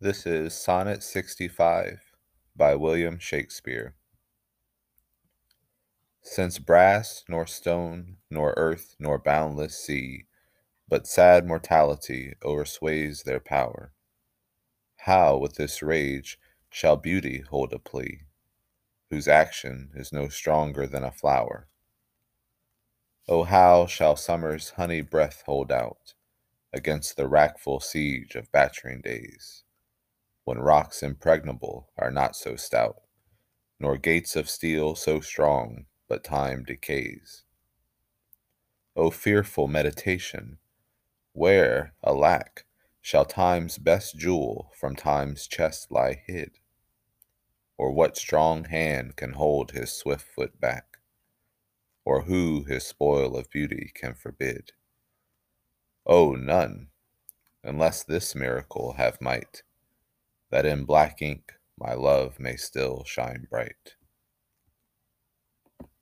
This is Sonnet 65 by William Shakespeare. Since brass, nor stone, nor earth, nor boundless sea, but sad mortality o'ersways their power, how with this rage shall beauty hold a plea, whose action is no stronger than a flower? Oh, how shall summer's honey breath hold out against the wrackful siege of battering days? When rocks impregnable are not so stout, nor gates of steel so strong, but time decays. O fearful meditation! Where, alack, shall time's best jewel from time's chest lie hid? Or what strong hand can hold his swift foot back? Or who his spoil of beauty can forbid? Oh, none, unless this miracle have might that in black ink my love may still shine bright.